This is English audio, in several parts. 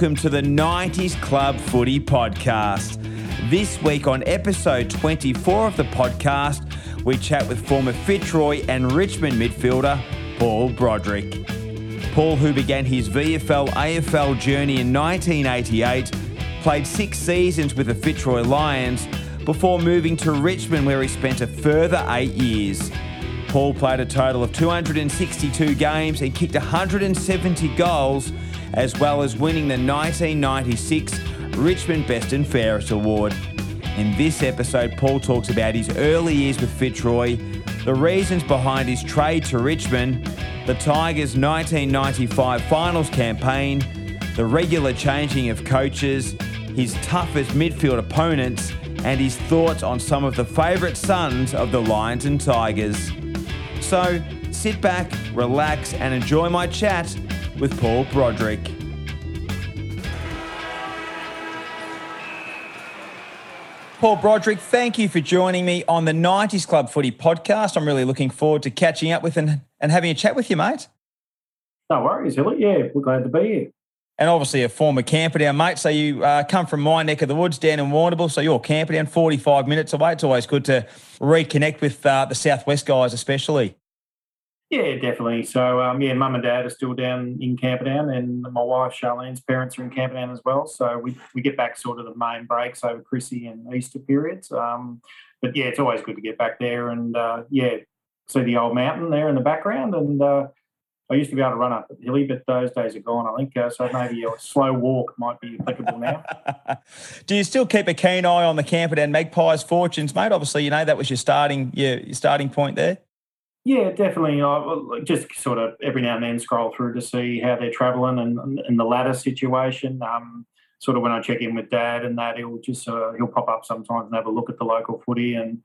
welcome to the 90s Club Footy Podcast. This week on episode 24 of the podcast, we chat with former Fitzroy and Richmond midfielder Paul Broderick. Paul, who began his VFL AFL journey in 1988, played six seasons with the Fitzroy Lions before moving to Richmond, where he spent a further eight years. Paul played a total of 262 games and kicked 170 goals as well as winning the 1996 Richmond Best and Fairest Award. In this episode, Paul talks about his early years with Fitzroy, the reasons behind his trade to Richmond, the Tigers' 1995 finals campaign, the regular changing of coaches, his toughest midfield opponents, and his thoughts on some of the favourite sons of the Lions and Tigers. So sit back, relax, and enjoy my chat with Paul Broderick. Paul Broderick, thank you for joining me on the 90s Club Footy podcast. I'm really looking forward to catching up with and, and having a chat with you, mate. No worries, Hilly. Yeah, we're glad to be here. And obviously a former Camperdown, mate. So you uh, come from my neck of the woods down in Warrnambool. So you're Camperdown, 45 minutes away. It's always good to reconnect with uh, the Southwest guys, especially. Yeah, definitely. So, um, yeah, mum and dad are still down in Camperdown, and my wife Charlene's parents are in Camperdown as well. So we, we get back sort of the main breaks over Chrissy and Easter periods. Um, but yeah, it's always good to get back there and uh, yeah, see the old mountain there in the background. And uh, I used to be able to run up the hilly, but those days are gone. I think uh, so. Maybe a slow walk might be applicable now. Do you still keep a keen eye on the Camperdown Magpies' fortunes, mate? Obviously, you know that was your starting your, your starting point there. Yeah, definitely. I just sort of every now and then scroll through to see how they're travelling and, and the ladder situation. Um, sort of when I check in with Dad and that, he'll just uh, he'll pop up sometimes and have a look at the local footy, and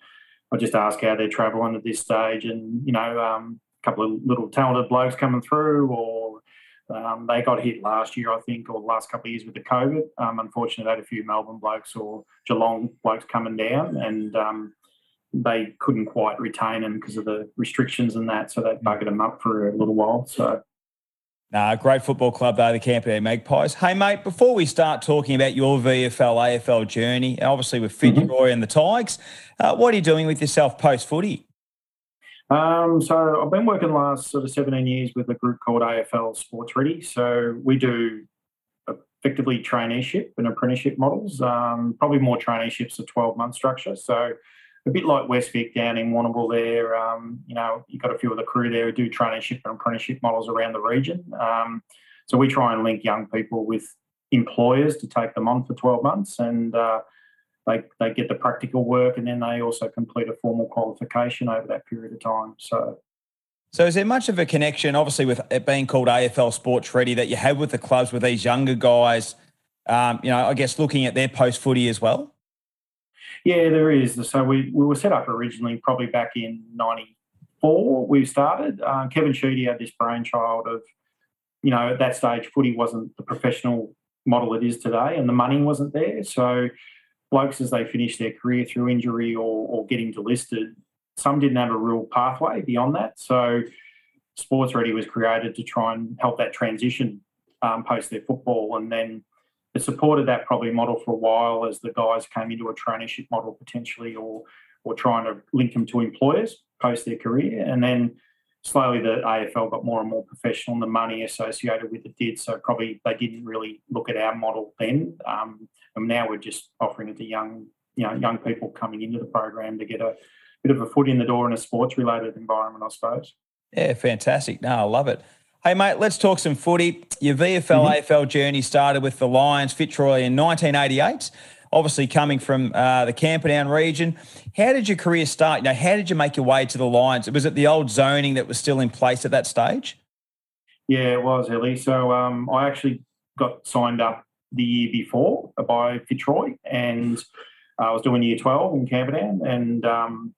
I just ask how they're travelling at this stage. And you know, um, a couple of little talented blokes coming through, or um, they got hit last year, I think, or the last couple of years with the COVID. Um, unfortunately, they had a few Melbourne blokes or Geelong blokes coming down, and um, they couldn't quite retain him because of the restrictions and that, so they buggered him up for a little while. So. Nah, great football club though, the Camperdown Magpies. Hey mate, before we start talking about your VFL AFL journey, obviously with Fitzroy mm-hmm. and the Tigers, uh, what are you doing with yourself post footy? Um, so I've been working last sort of 17 years with a group called AFL Sports Ready. So we do effectively traineeship and apprenticeship models, um, probably more traineeships, a 12 month structure. So a bit like Westvic down in Warrnambool there. Um, you know, you've got a few of the crew there who do traineeship and apprenticeship models around the region. Um, so we try and link young people with employers to take them on for 12 months and uh, they, they get the practical work and then they also complete a formal qualification over that period of time. So so is there much of a connection, obviously, with it being called AFL Sports Ready, that you have with the clubs with these younger guys? Um, you know, I guess looking at their post footy as well. Yeah, there is. So we, we were set up originally probably back in 94. We started. Uh, Kevin Sheedy had this brainchild of, you know, at that stage, footy wasn't the professional model it is today and the money wasn't there. So blokes, as they finished their career through injury or, or getting delisted, some didn't have a real pathway beyond that. So Sports Ready was created to try and help that transition um, post their football. And then it supported that probably model for a while as the guys came into a traineeship model potentially or or trying to link them to employers post their career. And then slowly the AFL got more and more professional and the money associated with it did. So probably they didn't really look at our model then. Um, and now we're just offering it to young, you know, young people coming into the program to get a bit of a foot in the door in a sports related environment, I suppose. Yeah, fantastic. No, I love it. Hey, mate, let's talk some footy. Your VFL mm-hmm. AFL journey started with the Lions Fitzroy in 1988, obviously coming from uh, the Camperdown region. How did your career start? You know, how did you make your way to the Lions? Was it the old zoning that was still in place at that stage? Yeah, it was, Ellie. So um, I actually got signed up the year before by Fitzroy and I was doing year 12 in Camperdown and um,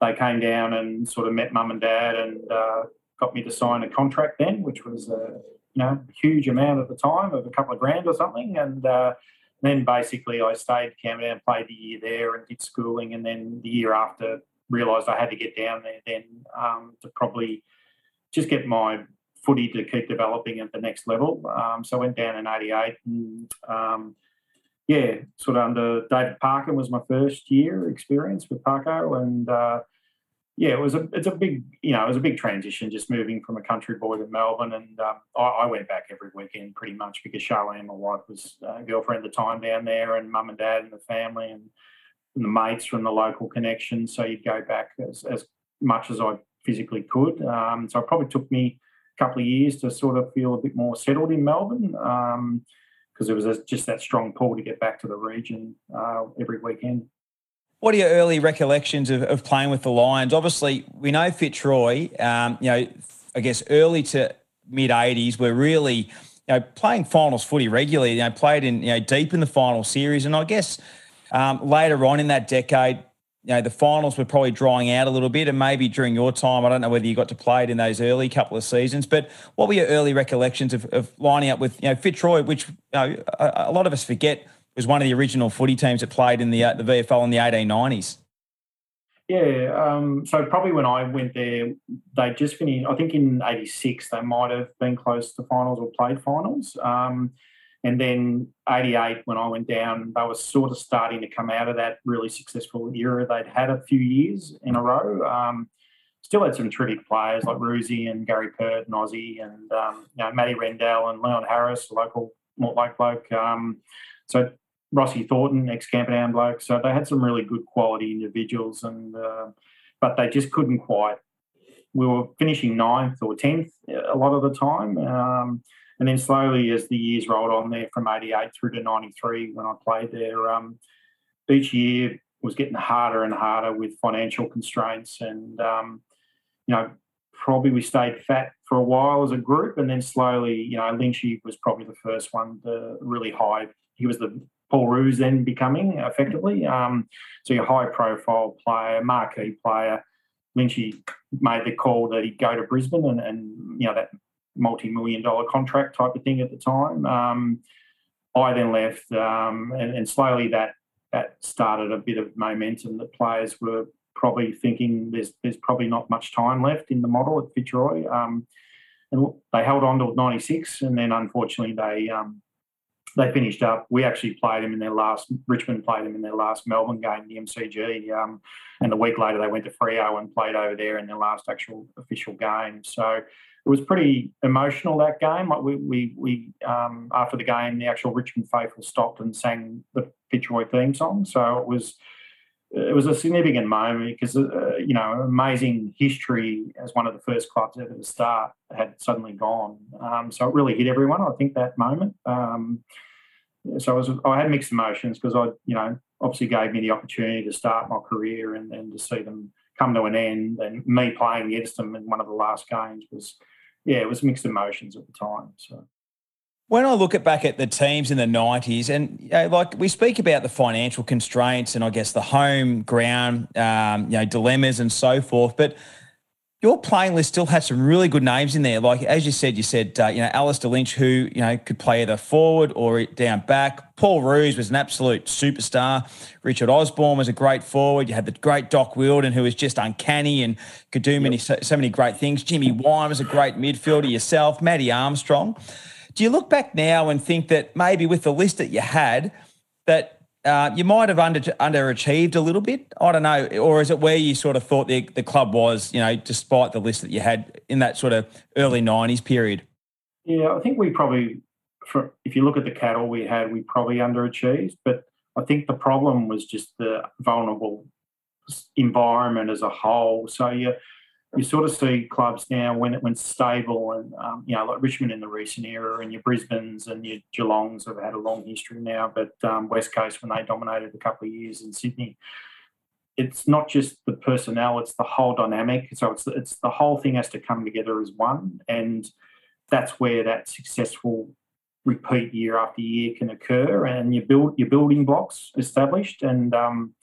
they came down and sort of met mum and dad and uh, got me to sign a contract then, which was a you know huge amount at the time of a couple of grand or something. And uh, then basically I stayed Camperdown, played the year there, and did schooling. And then the year after, realised I had to get down there then um, to probably just get my footy to keep developing at the next level. Um, so I went down in '88 and um, yeah, sort of under David Parker was my first year experience with Parko, and uh, yeah, it was a it's a big you know it was a big transition just moving from a country boy to Melbourne, and um, I, I, went back every weekend pretty much because Charlene, my wife, was a girlfriend at the time down there, and mum and dad and the family and, and the mates from the local connections. So you'd go back as as much as I physically could. Um, so it probably took me a couple of years to sort of feel a bit more settled in Melbourne because um, it was a, just that strong pull to get back to the region uh, every weekend. What are your early recollections of, of playing with the Lions? Obviously, we know Fitzroy, um, you know, I guess early to mid 80s, were really you know, playing finals footy regularly. You know, played in you know deep in the final series, and I guess um, later on in that decade, you know, the finals were probably drying out a little bit, and maybe during your time, I don't know whether you got to play it in those early couple of seasons. But what were your early recollections of, of lining up with you know Fitzroy, which you know, a, a lot of us forget was one of the original footy teams that played in the uh, the VFL in the 1890s. Yeah, um, so probably when I went there, they just finished. I think in '86 they might have been close to finals or played finals. Um, and then '88, when I went down, they were sort of starting to come out of that really successful era they'd had a few years in a row. Um, still had some terrific players like Roosie and Gary Pert and Aussie and um, you know Matty Rendell and Leon Harris, local Mortlake bloke. Um, so Rossi Thornton, ex Camperdown bloke. So they had some really good quality individuals, and uh, but they just couldn't quite. We were finishing ninth or tenth a lot of the time, um, and then slowly as the years rolled on there from '88 through to '93 when I played there, um, each year was getting harder and harder with financial constraints, and um, you know probably we stayed fat for a while as a group, and then slowly, you know, Lynchy was probably the first one to really high. He was the Paul Roos then becoming effectively. Um, so your high profile player, marquee player. Lynchy made the call that he'd go to Brisbane and, and you know that multi-million dollar contract type of thing at the time. Um, I then left, um, and, and, slowly that that started a bit of momentum. That players were probably thinking there's there's probably not much time left in the model at Fitzroy, um, and they held on to '96, and then unfortunately they um, they finished up. We actually played them in their last. Richmond played them in their last Melbourne game, the MCG, um, and the week later they went to Freo and played over there in their last actual official game. So it was pretty emotional that game. We we, we um, after the game, the actual Richmond faithful stopped and sang the Fitzroy theme song. So it was it was a significant moment because uh, you know amazing history as one of the first clubs ever to start had suddenly gone. Um, so it really hit everyone. I think that moment. Um, so I was I had mixed emotions because I you know obviously gave me the opportunity to start my career and to see them come to an end and me playing against them in one of the last games was yeah it was mixed emotions at the time. So. When I look at back at the teams in the 90s, and you know, like we speak about the financial constraints and I guess the home ground, um, you know, dilemmas and so forth, but your playing list still had some really good names in there. Like as you said, you said uh, you know Alistair Lynch, who you know could play either forward or down back. Paul Roos was an absolute superstar. Richard Osborne was a great forward. You had the great Doc Wheildon, who was just uncanny and could do many so, so many great things. Jimmy Wynd was a great midfielder. Yourself, Matty Armstrong. Do you look back now and think that maybe with the list that you had, that uh, you might have under underachieved a little bit. I don't know, or is it where you sort of thought the the club was, you know, despite the list that you had in that sort of early '90s period? Yeah, I think we probably, for, if you look at the cattle we had, we probably underachieved. But I think the problem was just the vulnerable environment as a whole. So you you sort of see clubs now when it went stable and um, you know like Richmond in the recent era and your Brisbane's and your Geelongs have had a long history now, but um, West Coast when they dominated a couple of years in Sydney, it's not just the personnel; it's the whole dynamic. So it's it's the whole thing has to come together as one, and that's where that successful repeat year after year can occur, and you build your building blocks established and. Um,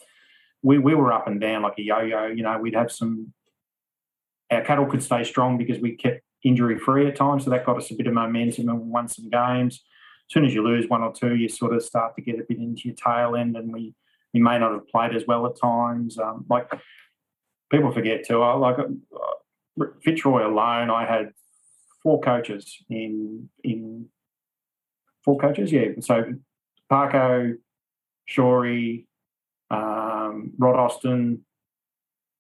we, we were up and down like a yo-yo. You know, we'd have some our cattle could stay strong because we kept injury free at times. So that got us a bit of momentum and we won some games. As soon as you lose one or two, you sort of start to get a bit into your tail end, and we we may not have played as well at times. Um, like people forget too. I, like uh, Fitzroy alone, I had four coaches in in four coaches. Yeah, so Parko, Shorey, um, Rod Austin.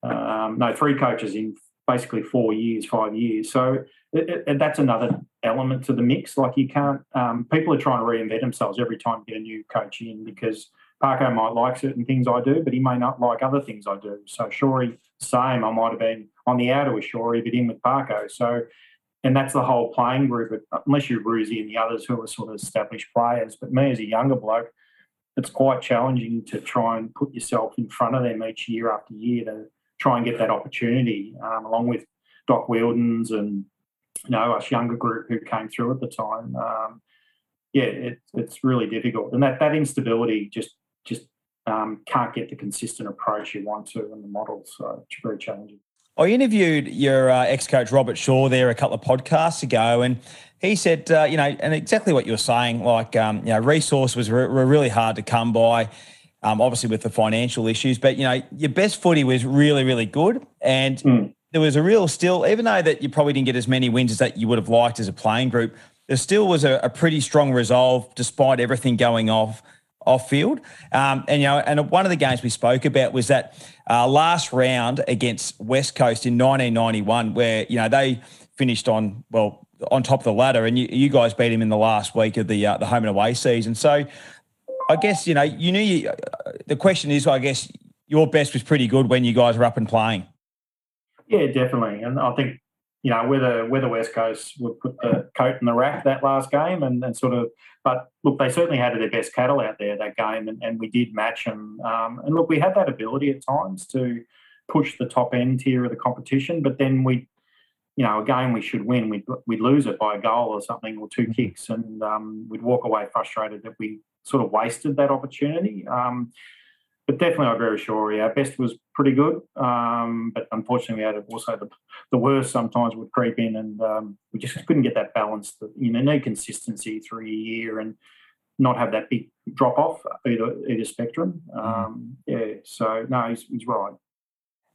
Um, no, three coaches in basically four years, five years. So it, it, that's another element to the mix. Like you can't, um, people are trying to reinvent themselves every time you get a new coach in because Parko might like certain things I do, but he may not like other things I do. So Shorey, same. I might have been on the outer with Shorey, but in with Parko. So, and that's the whole playing group, unless you're Bruzy and the others who are sort of established players. But me as a younger bloke, it's quite challenging to try and put yourself in front of them each year after year to try and get that opportunity, um, along with Doc Wheildons and you know us younger group who came through at the time. Um, yeah, it, it's really difficult, and that that instability just just um, can't get the consistent approach you want to in the model. So it's very challenging. I interviewed your uh, ex-coach Robert Shaw there a couple of podcasts ago, and he said, uh, you know, and exactly what you were saying, like, um, you know, resource was re- really hard to come by, um, obviously with the financial issues, but you know, your best footy was really, really good, and mm. there was a real still, even though that you probably didn't get as many wins as that you would have liked as a playing group, there still was a, a pretty strong resolve despite everything going off off field. Um, and you know, and one of the games we spoke about was that uh, last round against West Coast in 1991, where you know they finished on well on top of the ladder, and you, you guys beat him in the last week of the uh, the home and away season. So, I guess you know you knew you, uh, the question is, I guess your best was pretty good when you guys were up and playing. Yeah, definitely, and I think you know whether whether West Coast would put the coat in the rack that last game and, and sort of, but look, they certainly had their best cattle out there that game, and, and we did match them. Um, and look, we had that ability at times to push the top end tier of the competition, but then we, you know, a game we should win, we'd we'd lose it by a goal or something or two mm-hmm. kicks, and um, we'd walk away frustrated that we sort of wasted that opportunity. Um, but definitely, I agree with Shorey. Our best was pretty good, um, but unfortunately, we had also the, the worst sometimes would creep in, and um, we just couldn't get that balance. That, you know, need consistency through a year and not have that big drop off either either spectrum. Mm-hmm. Um, yeah, so no, he's, he's right.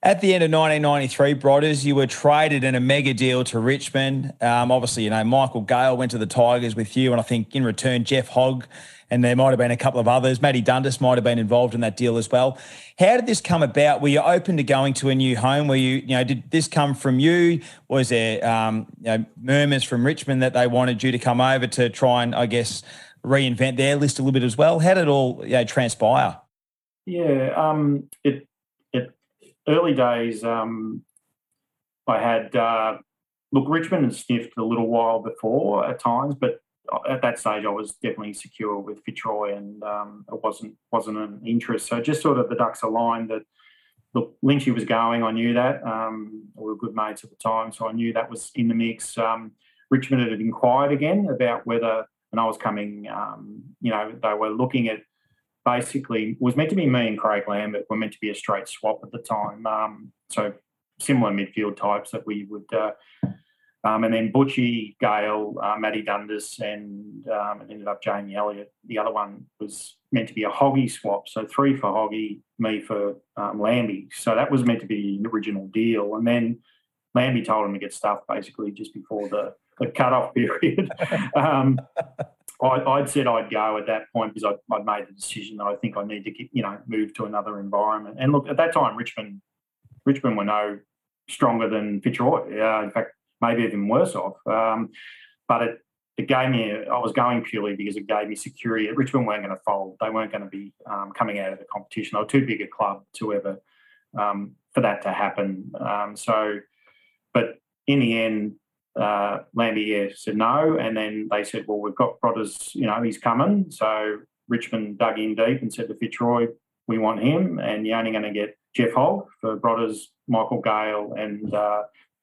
At the end of 1993, Brodders, you were traded in a mega deal to Richmond. Um, obviously, you know, Michael Gale went to the Tigers with you, and I think in return, Jeff Hogg and there might have been a couple of others. Matty Dundas might have been involved in that deal as well. How did this come about? Were you open to going to a new home? Were you, you know, did this come from you? Was there um, you know, murmurs from Richmond that they wanted you to come over to try and, I guess, reinvent their list a little bit as well? How did it all you know, transpire? Yeah, um, it, early days. Um, I had uh, look Richmond had sniffed a little while before at times, but at that stage, I was definitely secure with Fitzroy, and um, it wasn't wasn't an interest. So just sort of the ducks aligned that look, Lynchy was going. I knew that. Um, we were good mates at the time, so I knew that was in the mix. Um, Richmond had inquired again about whether, and I was coming. Um, you know, they were looking at basically was meant to be me and Craig Lambert were meant to be a straight swap at the time. Um, so similar midfield types that we would. Uh, um, and then Butchie, Gale, uh, Matty Dundas, and um, it ended up Jamie Elliott. The other one was meant to be a Hoggy swap. So three for Hoggy, me for um, Lambie. So that was meant to be an original deal. And then Lambie told him to get stuff basically just before the, the cut-off period. um, I, would said I'd go at that point because I'd, I'd, made the decision that I think I need to get, you know, move to another environment. And look, at that time, Richmond, Richmond were no stronger than Fitzroy. Uh, in fact, maybe even worse off. Um, but it, it gave me, I was going purely because it gave me security. Richmond weren't going to fold. They weren't going to be um, coming out of the competition. They were too big a club to ever, um, for that to happen. Um, so, but in the end, uh, Lambie said no. And then they said, well, we've got Brodders, you know, he's coming. So Richmond dug in deep and said to Fitzroy, we want him. And you're only going to get Jeff Hogg for Brodders, Michael Gale, and uh,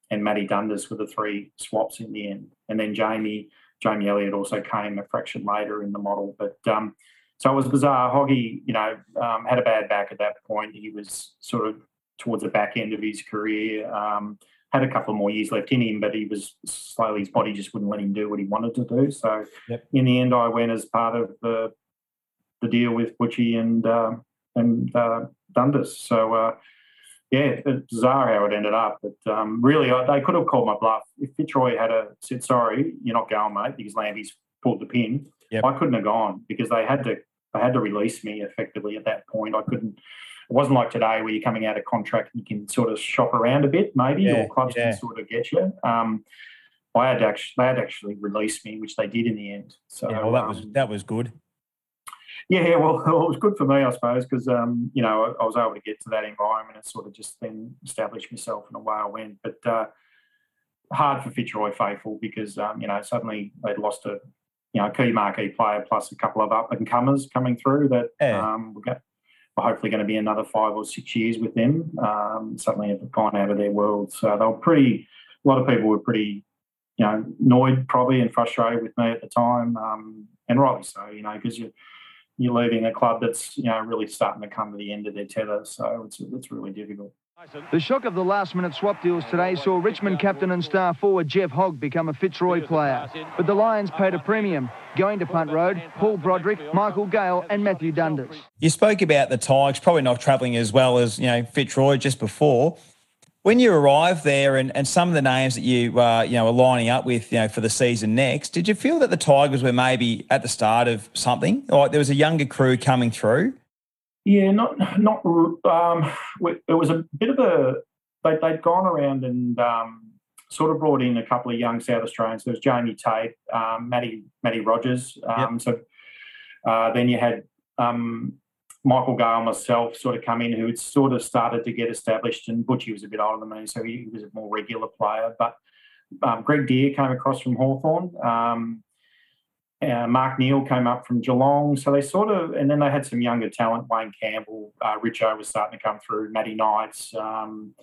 and Matty Dundas were the three swaps in the end. And then Jamie Jamie Elliott also came a fraction later in the model. But um, so it was bizarre. Hoggy, you know, um, had a bad back at that point. He was sort of towards the back end of his career. Um, had a couple more years left in him, but he was slowly his body just wouldn't let him do what he wanted to do. So yep. in the end, I went as part of the the deal with Butchie and uh, and uh, Dundas. So uh, yeah, it's bizarre how it ended up. But um, really, I, they could have called my bluff if Fitzroy had a, said, "Sorry, you're not going, mate," because Lambie's pulled the pin. Yep. I couldn't have gone because they had to. They had to release me effectively at that point. I couldn't. It wasn't like today where you're coming out of contract and you can sort of shop around a bit, maybe, Yeah, or clubs yeah. can sort of get you. Um, I had actually, they had actually released me, which they did in the end. So Yeah, well, that was um, that was good. yeah, well, it was good for me, I suppose, because um, you know I, I was able to get to that environment and sort of just then establish myself in a way I went. But uh, hard for Fitzroy faithful because um, you know suddenly they'd lost a you know key marquee player plus a couple of up and comers coming through that Yeah. um, we're, hopefully going to be another five or six years with them. Um, suddenly have gone out of their world, so they were pretty. A lot of people were pretty you know annoyed probably and frustrated with me at the time, um, and rightly so. You know because you're, you're leaving a club that's you know really starting to come to the end of their tether. So it's it's really difficult. The shock of the last-minute swap deals today saw Richmond captain and star forward Jeff Hogg become a Fitzroy player. But the Lions paid a premium, going to Punt Road, Paul Broderick, Michael Gale and Matthew Dundas. You spoke about the Tigers probably not travelling as well as you know Fitzroy just before. When you arrived there, and, and some of the names that you uh, you know are lining up with you know for the season next, did you feel that the Tigers were maybe at the start of something? Like there was a younger crew coming through. Yeah, not not. Um, it was a bit of a. They, they'd gone around and um, sort of brought in a couple of young South Australians. There was Jamie Tate, um, Matty Matty Rogers. Um, So uh, then you had um, Michael Gale, myself, sort of come in, who had sort of started to get established. And Butchie was a bit older than me, so he was a more regular player. But um, Greg Dear came across from Hawthorn. Uh, Mark Neal came up from Geelong. So they sort of, and then they had some younger talent. Wayne Campbell, uh, Richo was starting to come through, Matty Knights. Um,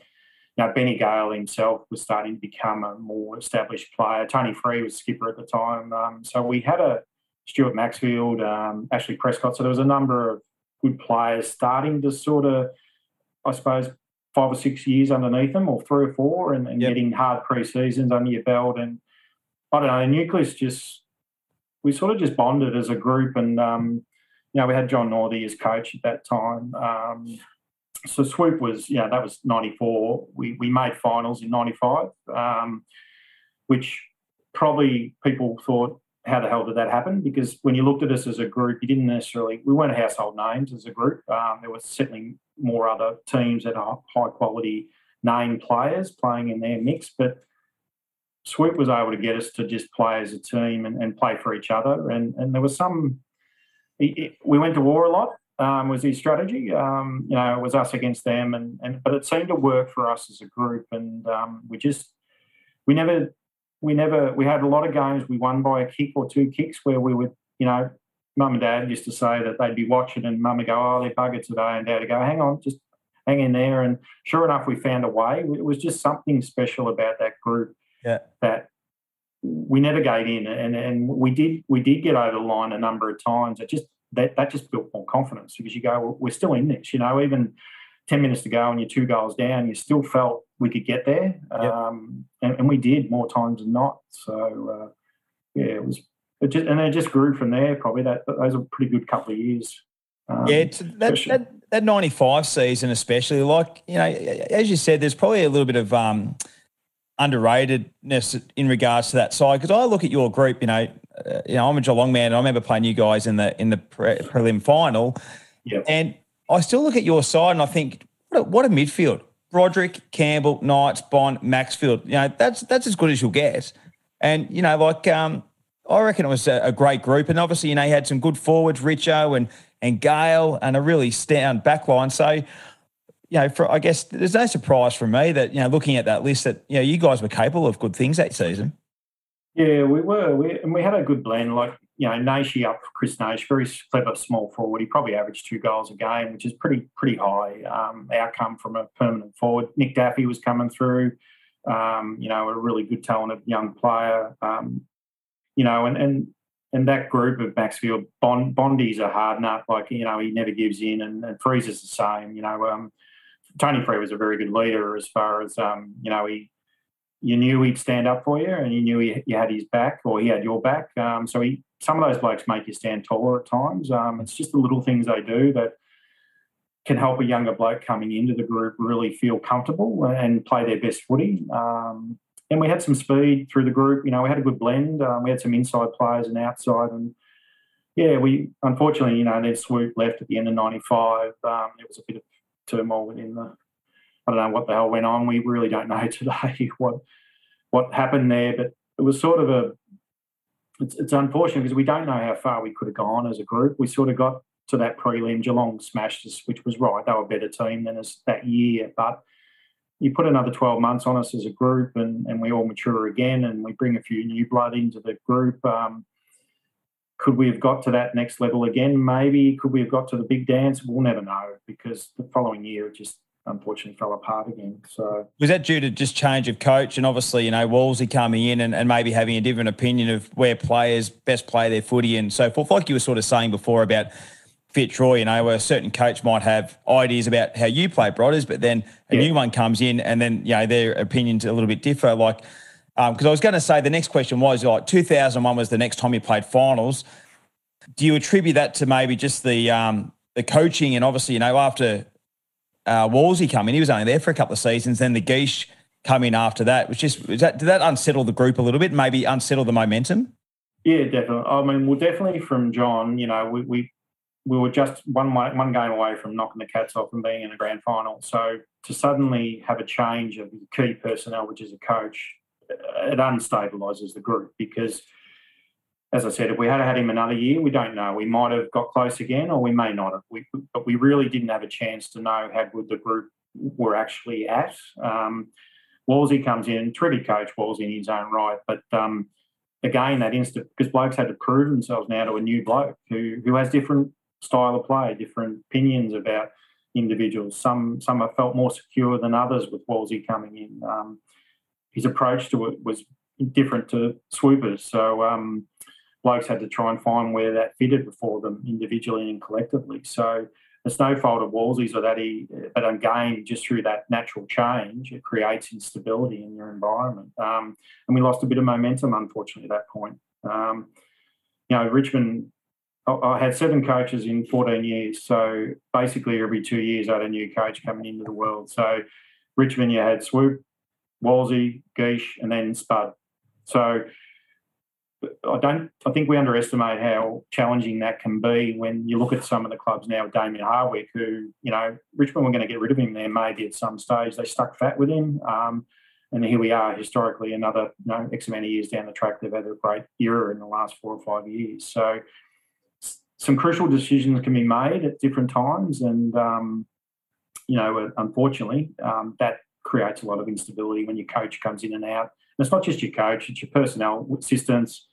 you know, Benny Gale himself was starting to become a more established player. Tony Free was skipper at the time. Um, so we had a Stuart Maxfield, um, Ashley Prescott. So there was a number of good players starting to sort of, I suppose, five or six years underneath them, or three or four, and, and Yep. getting hard pre seasons under your belt. And I don't know, the nucleus just we sort of just bonded as a group, and um, you know we had John Northey as coach at that time. Um, so Swoop was, know, that was '94. We we made finals in '95, um, which probably people thought, how the hell did that happen? Because when you looked at us as a group, you didn't necessarily we weren't household names as a group. Um, there was certainly more other teams that are high quality name players playing in their mix, but Swoop was able to get us to just play as a team and, and play for each other. And and there was some. We went to war a lot. Um, was his strategy? Um, you know, it was us against them, and, and but it seemed to work for us as a group. And um, we just we never we never we had a lot of games we won by a kick or two kicks where we would you know mum and dad used to say that they'd be watching and mum would go oh they're buggered today and dad would go hang on just hang in there and sure enough we found a way it was just something special about that group Yeah. that we never gave in and and we did we did get over the line a number of times. It just that that just built more confidence because you go well, we're still in this you know even 10 minutes to go and you're two goals down you still felt we could get there. Yep. um, and, and we did more times than not. So uh, yeah it was it just, and it just grew from there probably. That those were a pretty good couple of years. Um, Yeah, that, that that ninety five season, especially like you know, as you said, there's probably a little bit of um, underratedness in regards to that side. Because I look at your group, you know, uh, you know, I'm a Geelong man, and I remember playing you guys in the in the pre- prelim final, Yep. and I still look at your side and I think, what a, what a midfield: Broderick, Campbell, Knights, Bond, Maxfield. You know, that's that's as good as you'll get. And you know, like um, I reckon it was a, a great group, and obviously, you know, you had some good forwards, Richo and and Gale, and a really sound back line. So, you know, for I guess there's no surprise for me that you know, looking at that list, that you know, you guys were capable of good things that season. Yeah, we were. We, and we had a good blend. Like, you know, Nashi up Chris Nash, very clever small forward. He probably averaged two goals a game, which is pretty pretty high um, outcome from a permanent forward. Nick Daffy was coming through, um, you know, a really good talented young player. Um, you know, and and and that group of Maxfield Bond, a hard nut. Like, you know, he never gives in, and, and Freeze is the same. You know, um, Tony Free was a very good leader as far as um, you know he you knew he'd stand up for you and you knew he, you had his back or he had your back. Um, so he, some of those blokes make you stand taller at times. Um, it's just the little things they do that can help a younger bloke coming into the group really feel comfortable and play their best footy. Um, and we had some speed through the group. You know, we had a good blend. Um, we had some inside players and outside, and yeah, we unfortunately, you know, then Swoop left at the end of '95. Um, there was a bit of turmoil within the. I don't know what the hell went on. We really don't know today what what happened there, but it was sort of a. It's, it's unfortunate because we don't know how far we could have gone as a group. We sort of got to that prelim. Geelong smashed us, which was right. They were a better team than us that year, but you put another 12 months on us as a group and, and we all mature again and we bring a few new blood into the group. Um, could we have got to that next level again? Maybe. Could we have got to the big dance? We'll never know because the following year it just unfortunately fell apart again. So was that due to just change of coach and obviously you know Wallsy coming in and, and maybe having a different opinion of where players best play their footy and so forth, like you were sort of saying before about Fitzroy, you know, where a certain coach might have ideas about how you play Brodders, but then a yeah. new one comes in and then, you know, their opinions a little bit differ. Like, because um, I was going to say the next question was like 2001 was the next time you played finals. Do you attribute that to maybe just the um, the coaching and obviously, you know, after uh, Wallsy come in, he was only there for a couple of seasons, then the Geesh come in after that, which just, was that, did that unsettle the group a little bit, maybe unsettle the momentum? Yeah, definitely. I mean, well, definitely from John, you know, we, we we were just one one game away from knocking the cats off and being in a grand final. So to suddenly have a change of key personnel, which is a coach, it unstabilizes the group because, as I said, if we had had him another year, we don't know. We might have got close again, or we may not have. We, but we really didn't have a chance to know how good the group were actually at. Um, Wallsy comes in, terrific coach, Wallsy in his own right, but um, again, that instant because blokes had to prove themselves now to a new bloke who who has different style of play, different opinions about individuals. Some some have felt more secure than others with Wallsy coming in. Um, his approach to it was different to Swoopers, so um, blokes had to try and find where that fitted before them individually and collectively. So fault of Wallsy's or that he, but again, just through that natural change, it creates instability in your environment. Um, and we lost a bit of momentum, unfortunately, at that point. Um, you know, Richmond I had seven coaches in 14 years. So basically, every two years, I had a new coach coming into the world. So Richmond, you had Swoop, Wallsy, Geesh, and then Spud. So I don't. I think we underestimate how challenging that can be when you look at some of the clubs now. Damien Hardwick, who you know Richmond were going to get rid of him there maybe at some stage. They stuck fat with him, um, and here we are. Historically, another you know X amount of years down the track, they've had a great era in the last four or five years. So some crucial decisions can be made at different times, and um, you know, unfortunately, um, that creates a lot of instability when your coach comes in and out. And it's not just your coach; it's your personnel assistants.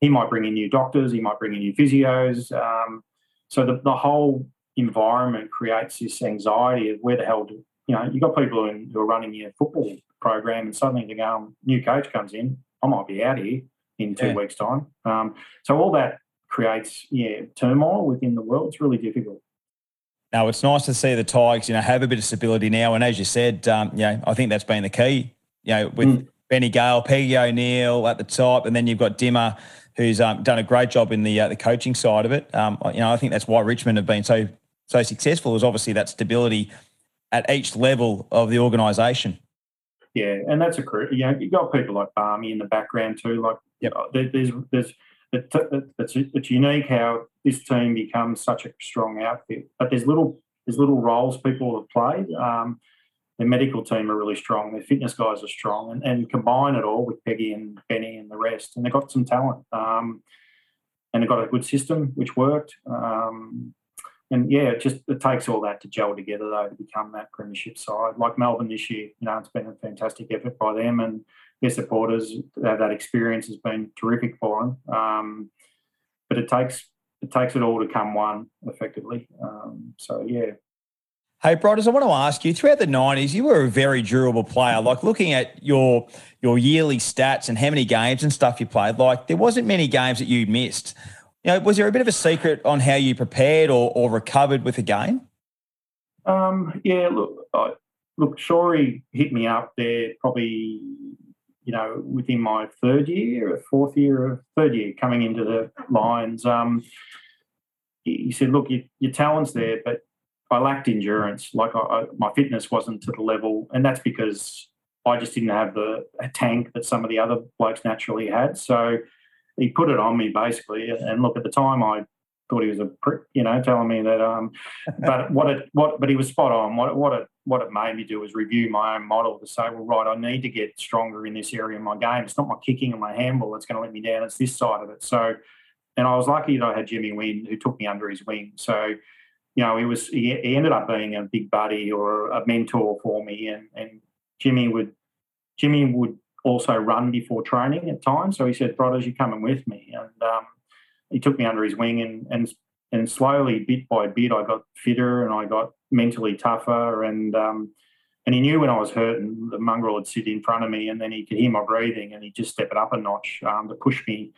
He might bring in new doctors. He might bring in new physios. Um, so the, the whole environment creates this anxiety of where the hell do you know? You've got people in, who are running your football program, and suddenly they go, "New coach comes in. I might be out here in two yeah. weeks' time." Um, so all that creates yeah turmoil within the world. It's really difficult. Now it's nice to see the Tigers, you know, have a bit of stability now. And as you said, um, you know, I think that's been the key. You know, with mm. Benny Gale, Peggy O'Neill at the top, and then you've got Dimmer, who's um, done a great job in the uh, the coaching side of it. Um, you know, I think that's why Richmond have been so so successful. Is obviously that stability at each level of the organisation. Yeah, and that's a crew. you know you got people like Balmey in the background too. Like, yep. there's there's it, it's, it's unique how this team becomes such a strong outfit. But there's little there's little roles people have played. Um, the medical team are really strong. The fitness guys are strong, and, and combine it all with Peggy and Benny and the rest, and they've got some talent. Um, and they've got a good system which worked. Um, and yeah, it just it takes all that to gel together though to become that premiership side. Like Melbourne this year, you know, it's been a fantastic effort by them, and their supporters that, that experience has been terrific for them. Um, but it takes it takes it all to come one effectively. Um, so yeah. Hey, Brodders, I want to ask you. Throughout the '90s, you were a very durable player. Like looking at your your yearly stats and how many games and stuff you played, like there wasn't many games that you missed. You know, was there a bit of a secret on how you prepared or, or recovered with a game? Um, yeah, look, I, look, Shorey hit me up there probably you know, within my third year, or fourth year, or third year coming into the Lions, um, he said, "Look, your, your talent's there, but I lacked endurance. Like I, I, my fitness wasn't to the level, and that's because I just didn't have the tank that some of the other blokes naturally had. So he put it on me basically. And look, at the time, I thought he was a prick, you know, telling me that. Um, but what it what but he was spot on. What what it what it made me do was review my own model to say, well, right, I need to get stronger in this area of my game. It's not my kicking and my handball that's going to let me down. It's this side of it. So, and I was lucky that I had Jimmy Wynd who took me under his wing. So, you know, he was he, he ended up being a big buddy or a mentor for me, and and Jimmy would Jimmy would also run before training at times. So he said, "Brodders, you're coming with me," and um, he took me under his wing, and and and slowly, bit by bit, I got fitter and I got mentally tougher, and um, and he knew when I was hurt, and the mongrel would sit in front of me, and then he could hear my breathing, and he'd just step it up a notch um, to push me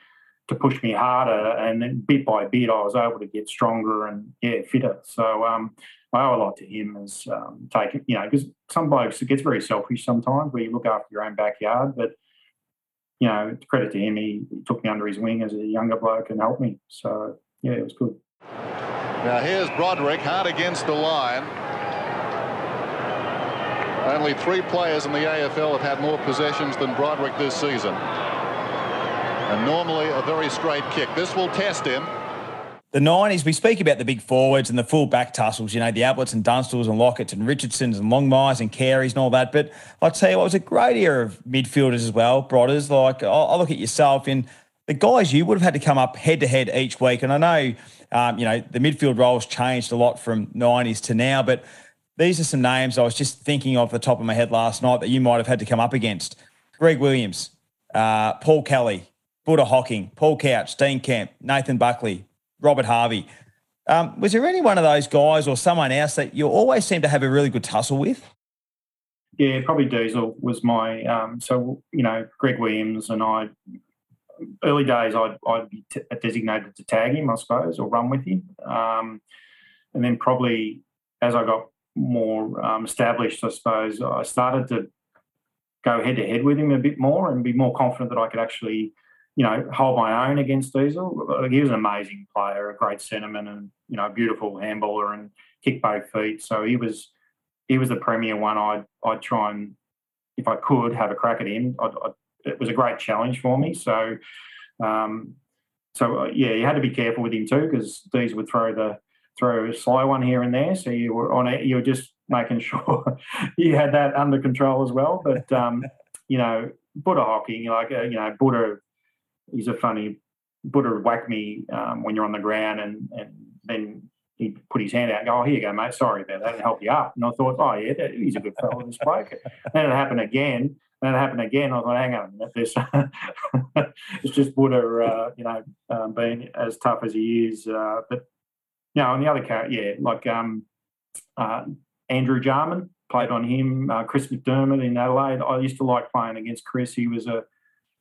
to push me harder, and then bit by bit, I was able to get stronger and yeah, fitter. So um, I owe a lot to him as um, taking, you know, because some blokes it gets very selfish sometimes where you look after your own backyard, but you know, credit to him, he, took me under his wing as a younger bloke and helped me. So yeah, it was good. Now here's Broderick hard against the line. Only three players in the AFL have had more possessions than Broderick this season. And normally a very straight kick. This will test him. The 90s, we speak about the big forwards and the full back tussles, you know, the Abletts and Dunstalls and Locketts and Richardsons and Longmires and Careys and all that. But I'll tell you what, it was a great era of midfielders as well, Brodders. Like, I look at yourself and the guys you would have had to come up head to head each week. And I know, um, you know, the midfield roles changed a lot from 90s to now, but these are some names I was just thinking off the top of my head last night that you might have had to come up against. Greg Williams, uh, Paul Kelly, Buddha Hocking, Paul Couch, Dean Kemp, Nathan Buckley, Robert Harvey. Um, was there any one of those guys or someone else that you always seem to have a really good tussle with? Yeah, probably Diesel was my. Um, so you know, Greg Williams and I. Early days, I'd, I'd be t- designated to tag him, I suppose, or run with him. Um, and then probably as I got more um, established, I suppose, I started to go head to head with him a bit more and be more confident that I could actually you know, hold my own against Diesel. He was an amazing player, a great centreman, and you know, beautiful handballer and kick both feet. So he was he was the premier one. I'd I'd try and if I could have a crack at him. I'd, I'd, it was a great challenge for me. So um, so uh, yeah, you had to be careful with him too because these would throw the throw a slow one here and there. So you were on it. You were just making sure you had that under control as well. But um, you know, Buddha hockey, like uh, you know, Buddha he's a funny Buddha would whack me um, when you're on the ground, and and then he'd put his hand out and go, "Oh, here you go, mate. Sorry about that. Help you up." And I thought, "Oh yeah, that, he's a good fellow, this bloke." then it happened again. Then it happened again. I thought, "Hang on a minute, this it's just Buddha, uh, you know, um, being as tough as he is." Uh, but you know, on the other character, yeah, like um, uh, Andrew Jarman played on him. Uh, Chris McDermott in Adelaide. I used to like playing against Chris. He was a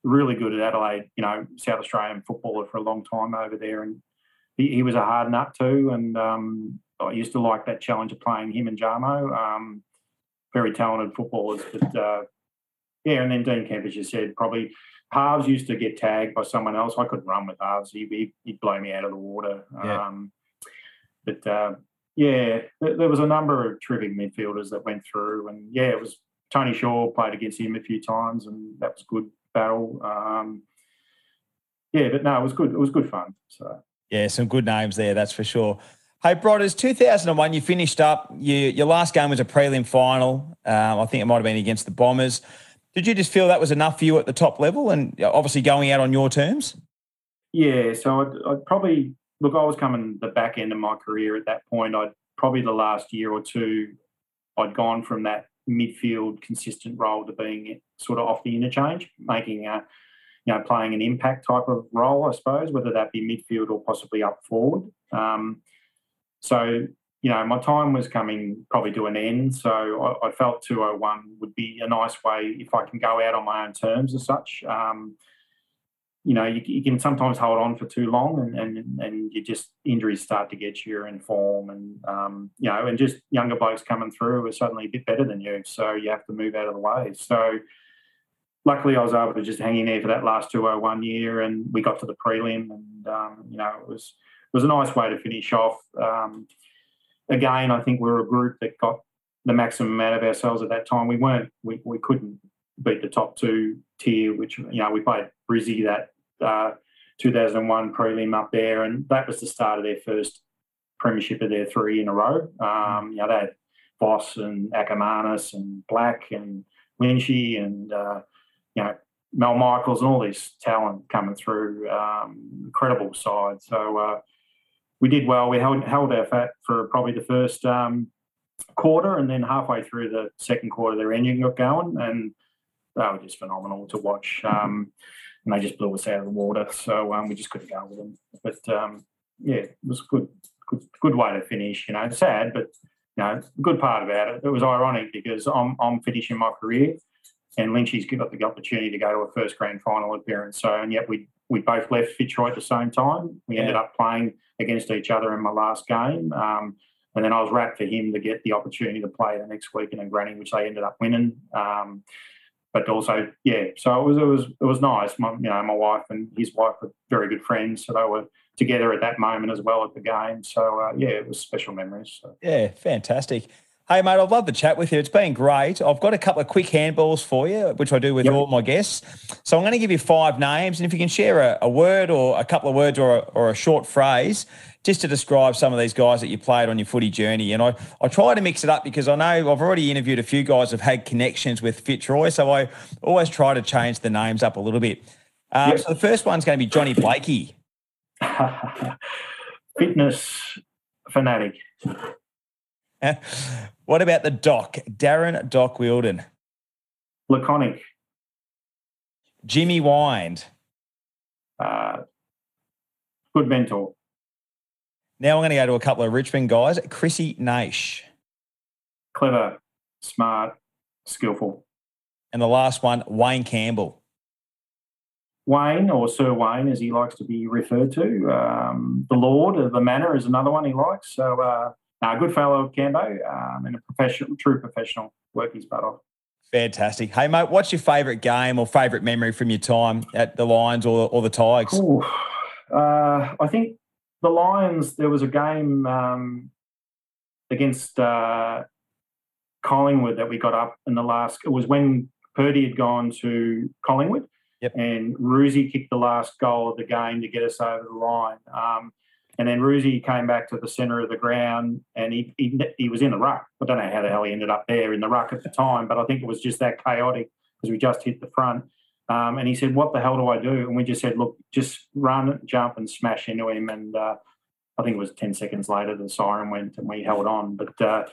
really good at Adelaide, you know, South Australian footballer for a long time over there. And he, he was a hard nut too. And um, I used to like that challenge of playing him and Jarmo. Um, very talented footballers. But uh, yeah, and then Dean Kemp, as you said, probably halves used to get tagged by someone else. I couldn't run with halves. He, would blow me out of the water. Yeah. Um, but uh, yeah, there was a number of terrific midfielders that went through. And yeah, it was Tony Shaw played against him a few times, and that was good battle. Um, yeah, but no, it was good. It was good fun. So yeah, some good names there, that's for sure. Hey, Brodders, 2001, you finished up. You, your last game was a prelim final. Um, I think it might have been against the Bombers. Did you just feel that was enough for you at the top level and obviously going out on your terms? Yeah, so I'd, I'd probably look. I was coming the back end of my career at that point. I'd probably the last year or two, I'd gone from that midfield consistent role to being sort of off the interchange, making a, you know, playing an impact type of role, I suppose, whether that be midfield or possibly up forward. Um, so, you know, my time was coming probably to an end. So I, I, felt 201 would be a nice way if I can go out on my own terms as such. Um, you know, you, you, can sometimes hold on for too long, and and and you just injuries start to get you in form, and um, you know, and just younger blokes coming through are suddenly a bit better than you, so you have to move out of the way. So, luckily, I was able to just hang in there for that last two oh one year, and we got to the prelim, and um, you know, it was it was a nice way to finish off. Um, again, I think we are a group that got the maximum out of ourselves at that time. We weren't, we, we couldn't beat the top two tier, which, you know, we played Brizzy that uh, 2001 prelim up there, and that was the start of their first premiership of their three in a row. Um, you know, they had Voss and Akermanis and Black and Lynchy and, uh, you know, Mal Michaels and all this talent coming through. Um, incredible side. So uh, we did well. We held, held our fat for probably the first um, quarter, and then halfway through the second quarter, their engine got going, and they were just phenomenal to watch. Um, and they just blew us out of the water, so um, we just couldn't go with them. But um, yeah, it was a good, good, good way to finish. You know, sad, but you know, good part about it. It was ironic because I'm I'm finishing my career, and Lynchy's got the opportunity to go to a first grand final appearance. So, and yet we we both left Fitzroy at the same time. We yeah. ended up playing against each other in my last game. Um, and then I was wrapped for him to get the opportunity to play the next week in a Granny, which they ended up winning. Um, but also, yeah, so it was it was it was nice. My, you know, my wife and his wife were very good friends, so they were together at that moment as well at the game. So uh, yeah, it was special memories. So. Yeah, fantastic. Hey, mate, I'd love the chat with you. It's been great. I've got a couple of quick handballs for you, which I do with yep. all my guests. So I'm going to give you five names, and if you can share a, a word or a couple of words or a, or a short phrase just to describe some of these guys that you played on your footy journey. And I, I try to mix it up because I know I've already interviewed a few guys who've had connections with Fitzroy, so I always try to change the names up a little bit. Um, yep. So the first one's going to be Johnny Blakey. Fitness fanatic. what about the doc, Darren Doc Wheildon? Laconic. Jimmy Wynd. Uh, good mentor. Now I'm going to go to a couple of Richmond guys. Chrissy Naish. Clever, smart, skillful. And the last one, Wayne Campbell. Wayne, or Sir Wayne, as he likes to be referred to. Um, the Lord of the Manor is another one he likes. So, uh, no, good fellow, Cambo, um, and a professional, true professional, work his butt off. Fantastic. Hey, mate, what's your favourite game or favourite memory from your time at the Lions or, or the Tigers? Uh, I think the Lions, there was a game um, against uh, Collingwood that we got up in the last. It was when Purdy had gone to Collingwood, yep. and Roosie kicked the last goal of the game to get us over the line. Um, and then Roosie came back to the centre of the ground, and he, he, he was in the ruck. I don't know how the hell he ended up there in the ruck at the time, but I think it was just that chaotic because we just hit the front. Um, and he said, "What the hell do I do?" And we just said, "Look, just run, jump, and smash into him." And uh, I think it was ten seconds later the siren went, and we held on. But uh,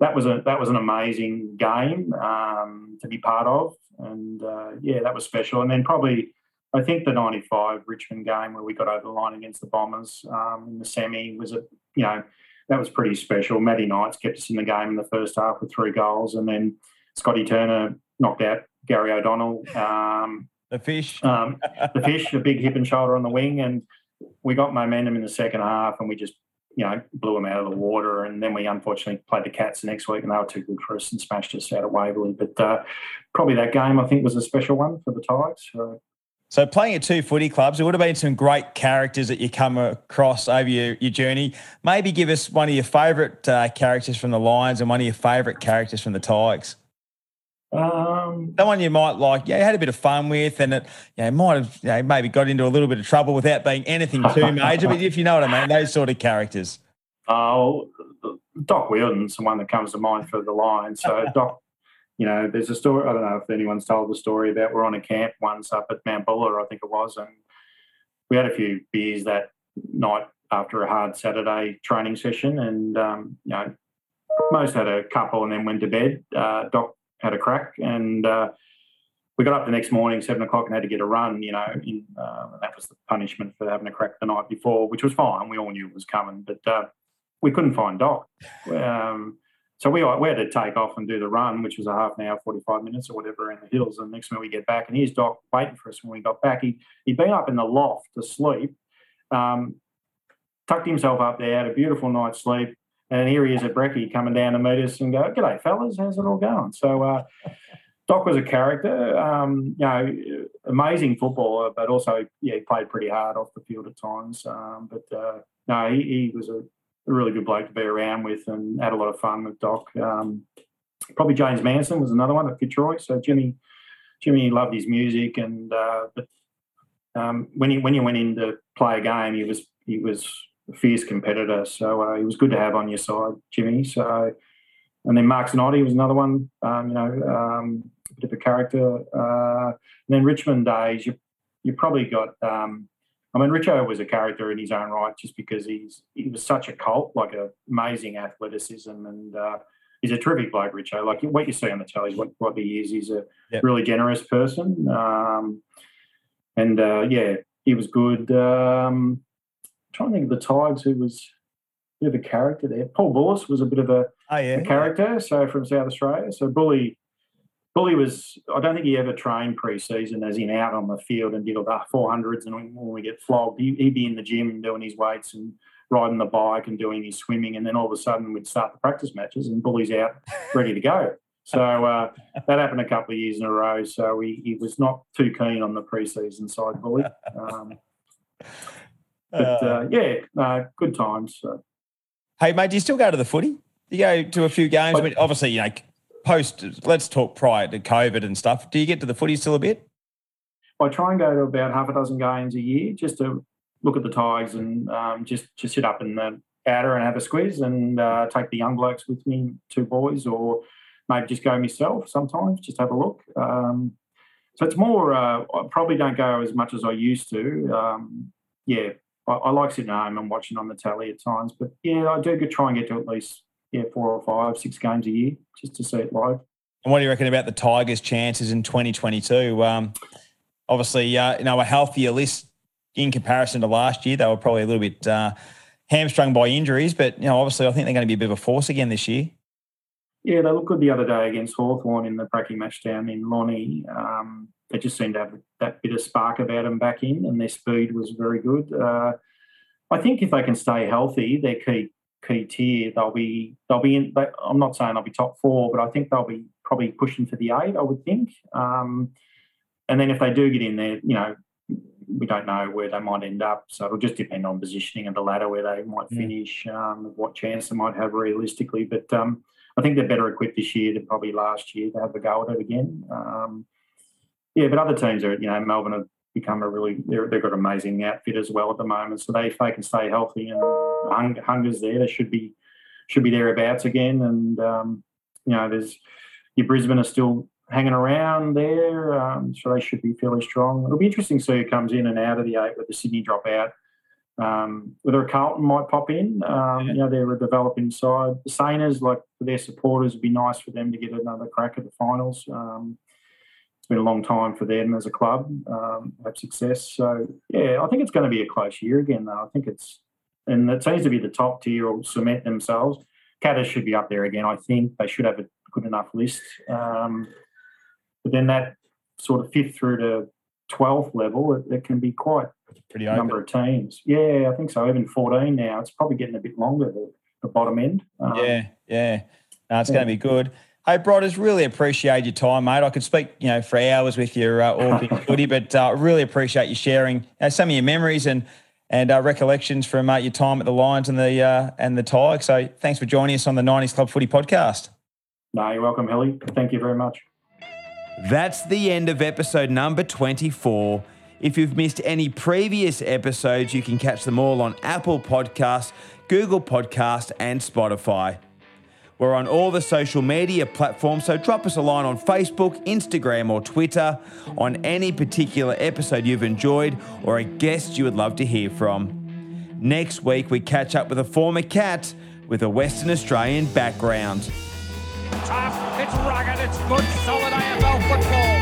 that was a that was an amazing game um, to be part of, and uh, yeah, that was special. And then probably I think the '95 Richmond game where we got over the line against the Bombers um, in the semi was a you know that was pretty special. Matty Knights kept us in the game in the first half with three goals, and then Scotty Turner knocked out Gary O'Donnell. Um, the fish. Um, the fish, a big hip and shoulder on the wing. And we got momentum in the second half and we just, you know, blew them out of the water. And then we unfortunately played the Cats the next week and they were too good for us and smashed us out of Waverley. But uh, probably that game, I think, was a special one for the Tigers. So, so playing at two footy clubs, it would have been some great characters that you come across over your, your journey. Maybe give us one of your favourite uh, characters from the Lions and one of your favourite characters from the Tigers. Um, Someone you might like, yeah, you had a bit of fun with, and it, you know, might have you know, maybe got into a little bit of trouble without being anything too major. but if you know what I mean, those sort of characters. Oh, Doc Wheildon's the one that comes to mind for the line. So Doc, you know, there's a story. I don't know if anyone's told the story about we're on a camp once up at Mount Buller, I think it was, and we had a few beers that night after a hard Saturday training session, and um, you know, most had a couple and then went to bed. Uh, Doc had a crack, and uh, we got up the next morning, seven o'clock, and had to get a run. You know, in, uh, that was the punishment for having a crack the night before, which was fine. We all knew it was coming, but uh, we couldn't find Doc. Um, so we, we had to take off and do the run, which was a half an hour, 45 minutes or whatever in the hills. And the next minute we get back, and here's Doc waiting for us when we got back. He, he'd been up in the loft to sleep, um, tucked himself up there, had a beautiful night's sleep, and here he is at Brecky coming down to meet us and go, G'day, fellas, how's it all going? So, uh, Doc was a character, um, you know, amazing footballer, but also, yeah, he played pretty hard off the field at times. Um, but uh, no, he, he, was a a really good bloke to be around with and had a lot of fun with Doc. Um, probably James Manson was another one at Fitzroy. So Jimmy, Jimmy loved his music, and uh, but um, when he when you went in to play a game, he was he was fierce competitor. So uh, he was good to have on your side, Jimmy. So and then Mark Zanotti was another one. Um, you know, um, a bit of a character. Uh, and then Richmond days, you you probably got. Um, I mean, Richo was a character in his own right, just because he's he was such a cult, like a amazing athleticism, and uh, he's a terrific bloke, Richo. Like what you see on the telly, what what he is, he's a yep. really generous person. Um, and uh, yeah, he was good. Um, trying to think of the Tigers who was a bit of a character there. Paul Bulluss was a bit of a, oh, yeah, a character, so from South Australia. So Bully, Bully was. I don't think he ever trained pre-season, as in out on the field and did all the four hundreds. And when we get flogged, he, would be in the gym doing his weights and riding the bike and doing his swimming. And then all of a sudden, we'd start the practice matches, and Bully's out, ready to go. So uh, that happened a couple of years in a row. So he, he was not too keen on the pre-season side, Bully. Um, but uh, uh yeah, uh, good times. So. Hey, mate, do you still go to the footy? Do you go to a few games? I mean, obviously, you know, post, let's talk prior to COVID and stuff. Do you get to the footy still a bit? I try and go to about half a dozen games a year just to look at the Tigers and um, just, just sit up in the outer and have a squeeze and uh, take the young blokes with me, two boys, or maybe just go myself sometimes, just have a look. Um, so it's more, uh, I probably don't go as much as I used to. Um, yeah, I, I, like sitting at home and watching on the tally at times, but yeah, I do try and get to at least yeah four or five, six games a year just to see it live. And what do you reckon about the Tigers' chances in 2022? Um, obviously, uh, you know, a healthier list in comparison to last year. They were probably a little bit uh, hamstrung by injuries, but you know, obviously, I think they're going to be a bit of a force again this year. Yeah, they looked good the other day against Hawthorn in the pracky match down in Lonnie. Um, they just seemed to have that bit of spark about them back in, and their speed was very good. Uh, I think if they can stay healthy, their key key tier, they'll be they'll be in. They, I'm not saying they'll be top four, but I think they'll be probably pushing for the eight. I would think. Um, and then if they do get in there, you know, we don't know where they might end up. So it'll just depend on positioning of the ladder where they might finish, um, what chance they might have realistically. But um, I think they're better equipped this year than probably last year to have a go at it again. Um, yeah, but other teams are, you know, Melbourne have become a really, they've got an amazing outfit as well at the moment. So they, if they can stay healthy and hung, hunger's there, they should be should be thereabouts again. And um, you know, there's your Brisbane are still hanging around there, um, so they should be fairly strong. It'll be interesting to see who comes in and out of the eight with the Sydney drop out. Um, whether a Carlton might pop in, um, you know, they're a developing side. The Saners, like for their supporters, would be nice for them to get another crack at the finals. Um, it's been a long time for them as a club um, have success. So yeah, I think it's going to be a close year again. Though I think it's and it seems to be the top tier will cement themselves. Katters should be up there again. I think they should have a good enough list. Um, but then that sort of fifth through to twelfth level, it, it can be quite pretty open. number of teams. Yeah, I think so. Even 14 now, it's probably getting a bit longer, the, the bottom end. Um, yeah, yeah. No, it's yeah. going to be good. Hey, Brodders, really appreciate your time, mate. I could speak, you know, for hours with your uh, all things footy, but uh, really appreciate you sharing you know, some of your memories and and uh, recollections from uh, your time at the Lions and the uh, and the Tigers. So, thanks for joining us on the 90s Club Footy podcast. No, you're welcome, Hilly. Thank you very much. That's the end of episode number 24. If you've missed any previous episodes, you can catch them all on Apple Podcasts, Google Podcast, and Spotify. We're on all the social media platforms, so drop us a line on Facebook, Instagram, or Twitter on any particular episode you've enjoyed or a guest you would love to hear from. Next week, we catch up with a former cat with a Western Australian background. Tough, it's rugged, it's good, solid AFL football.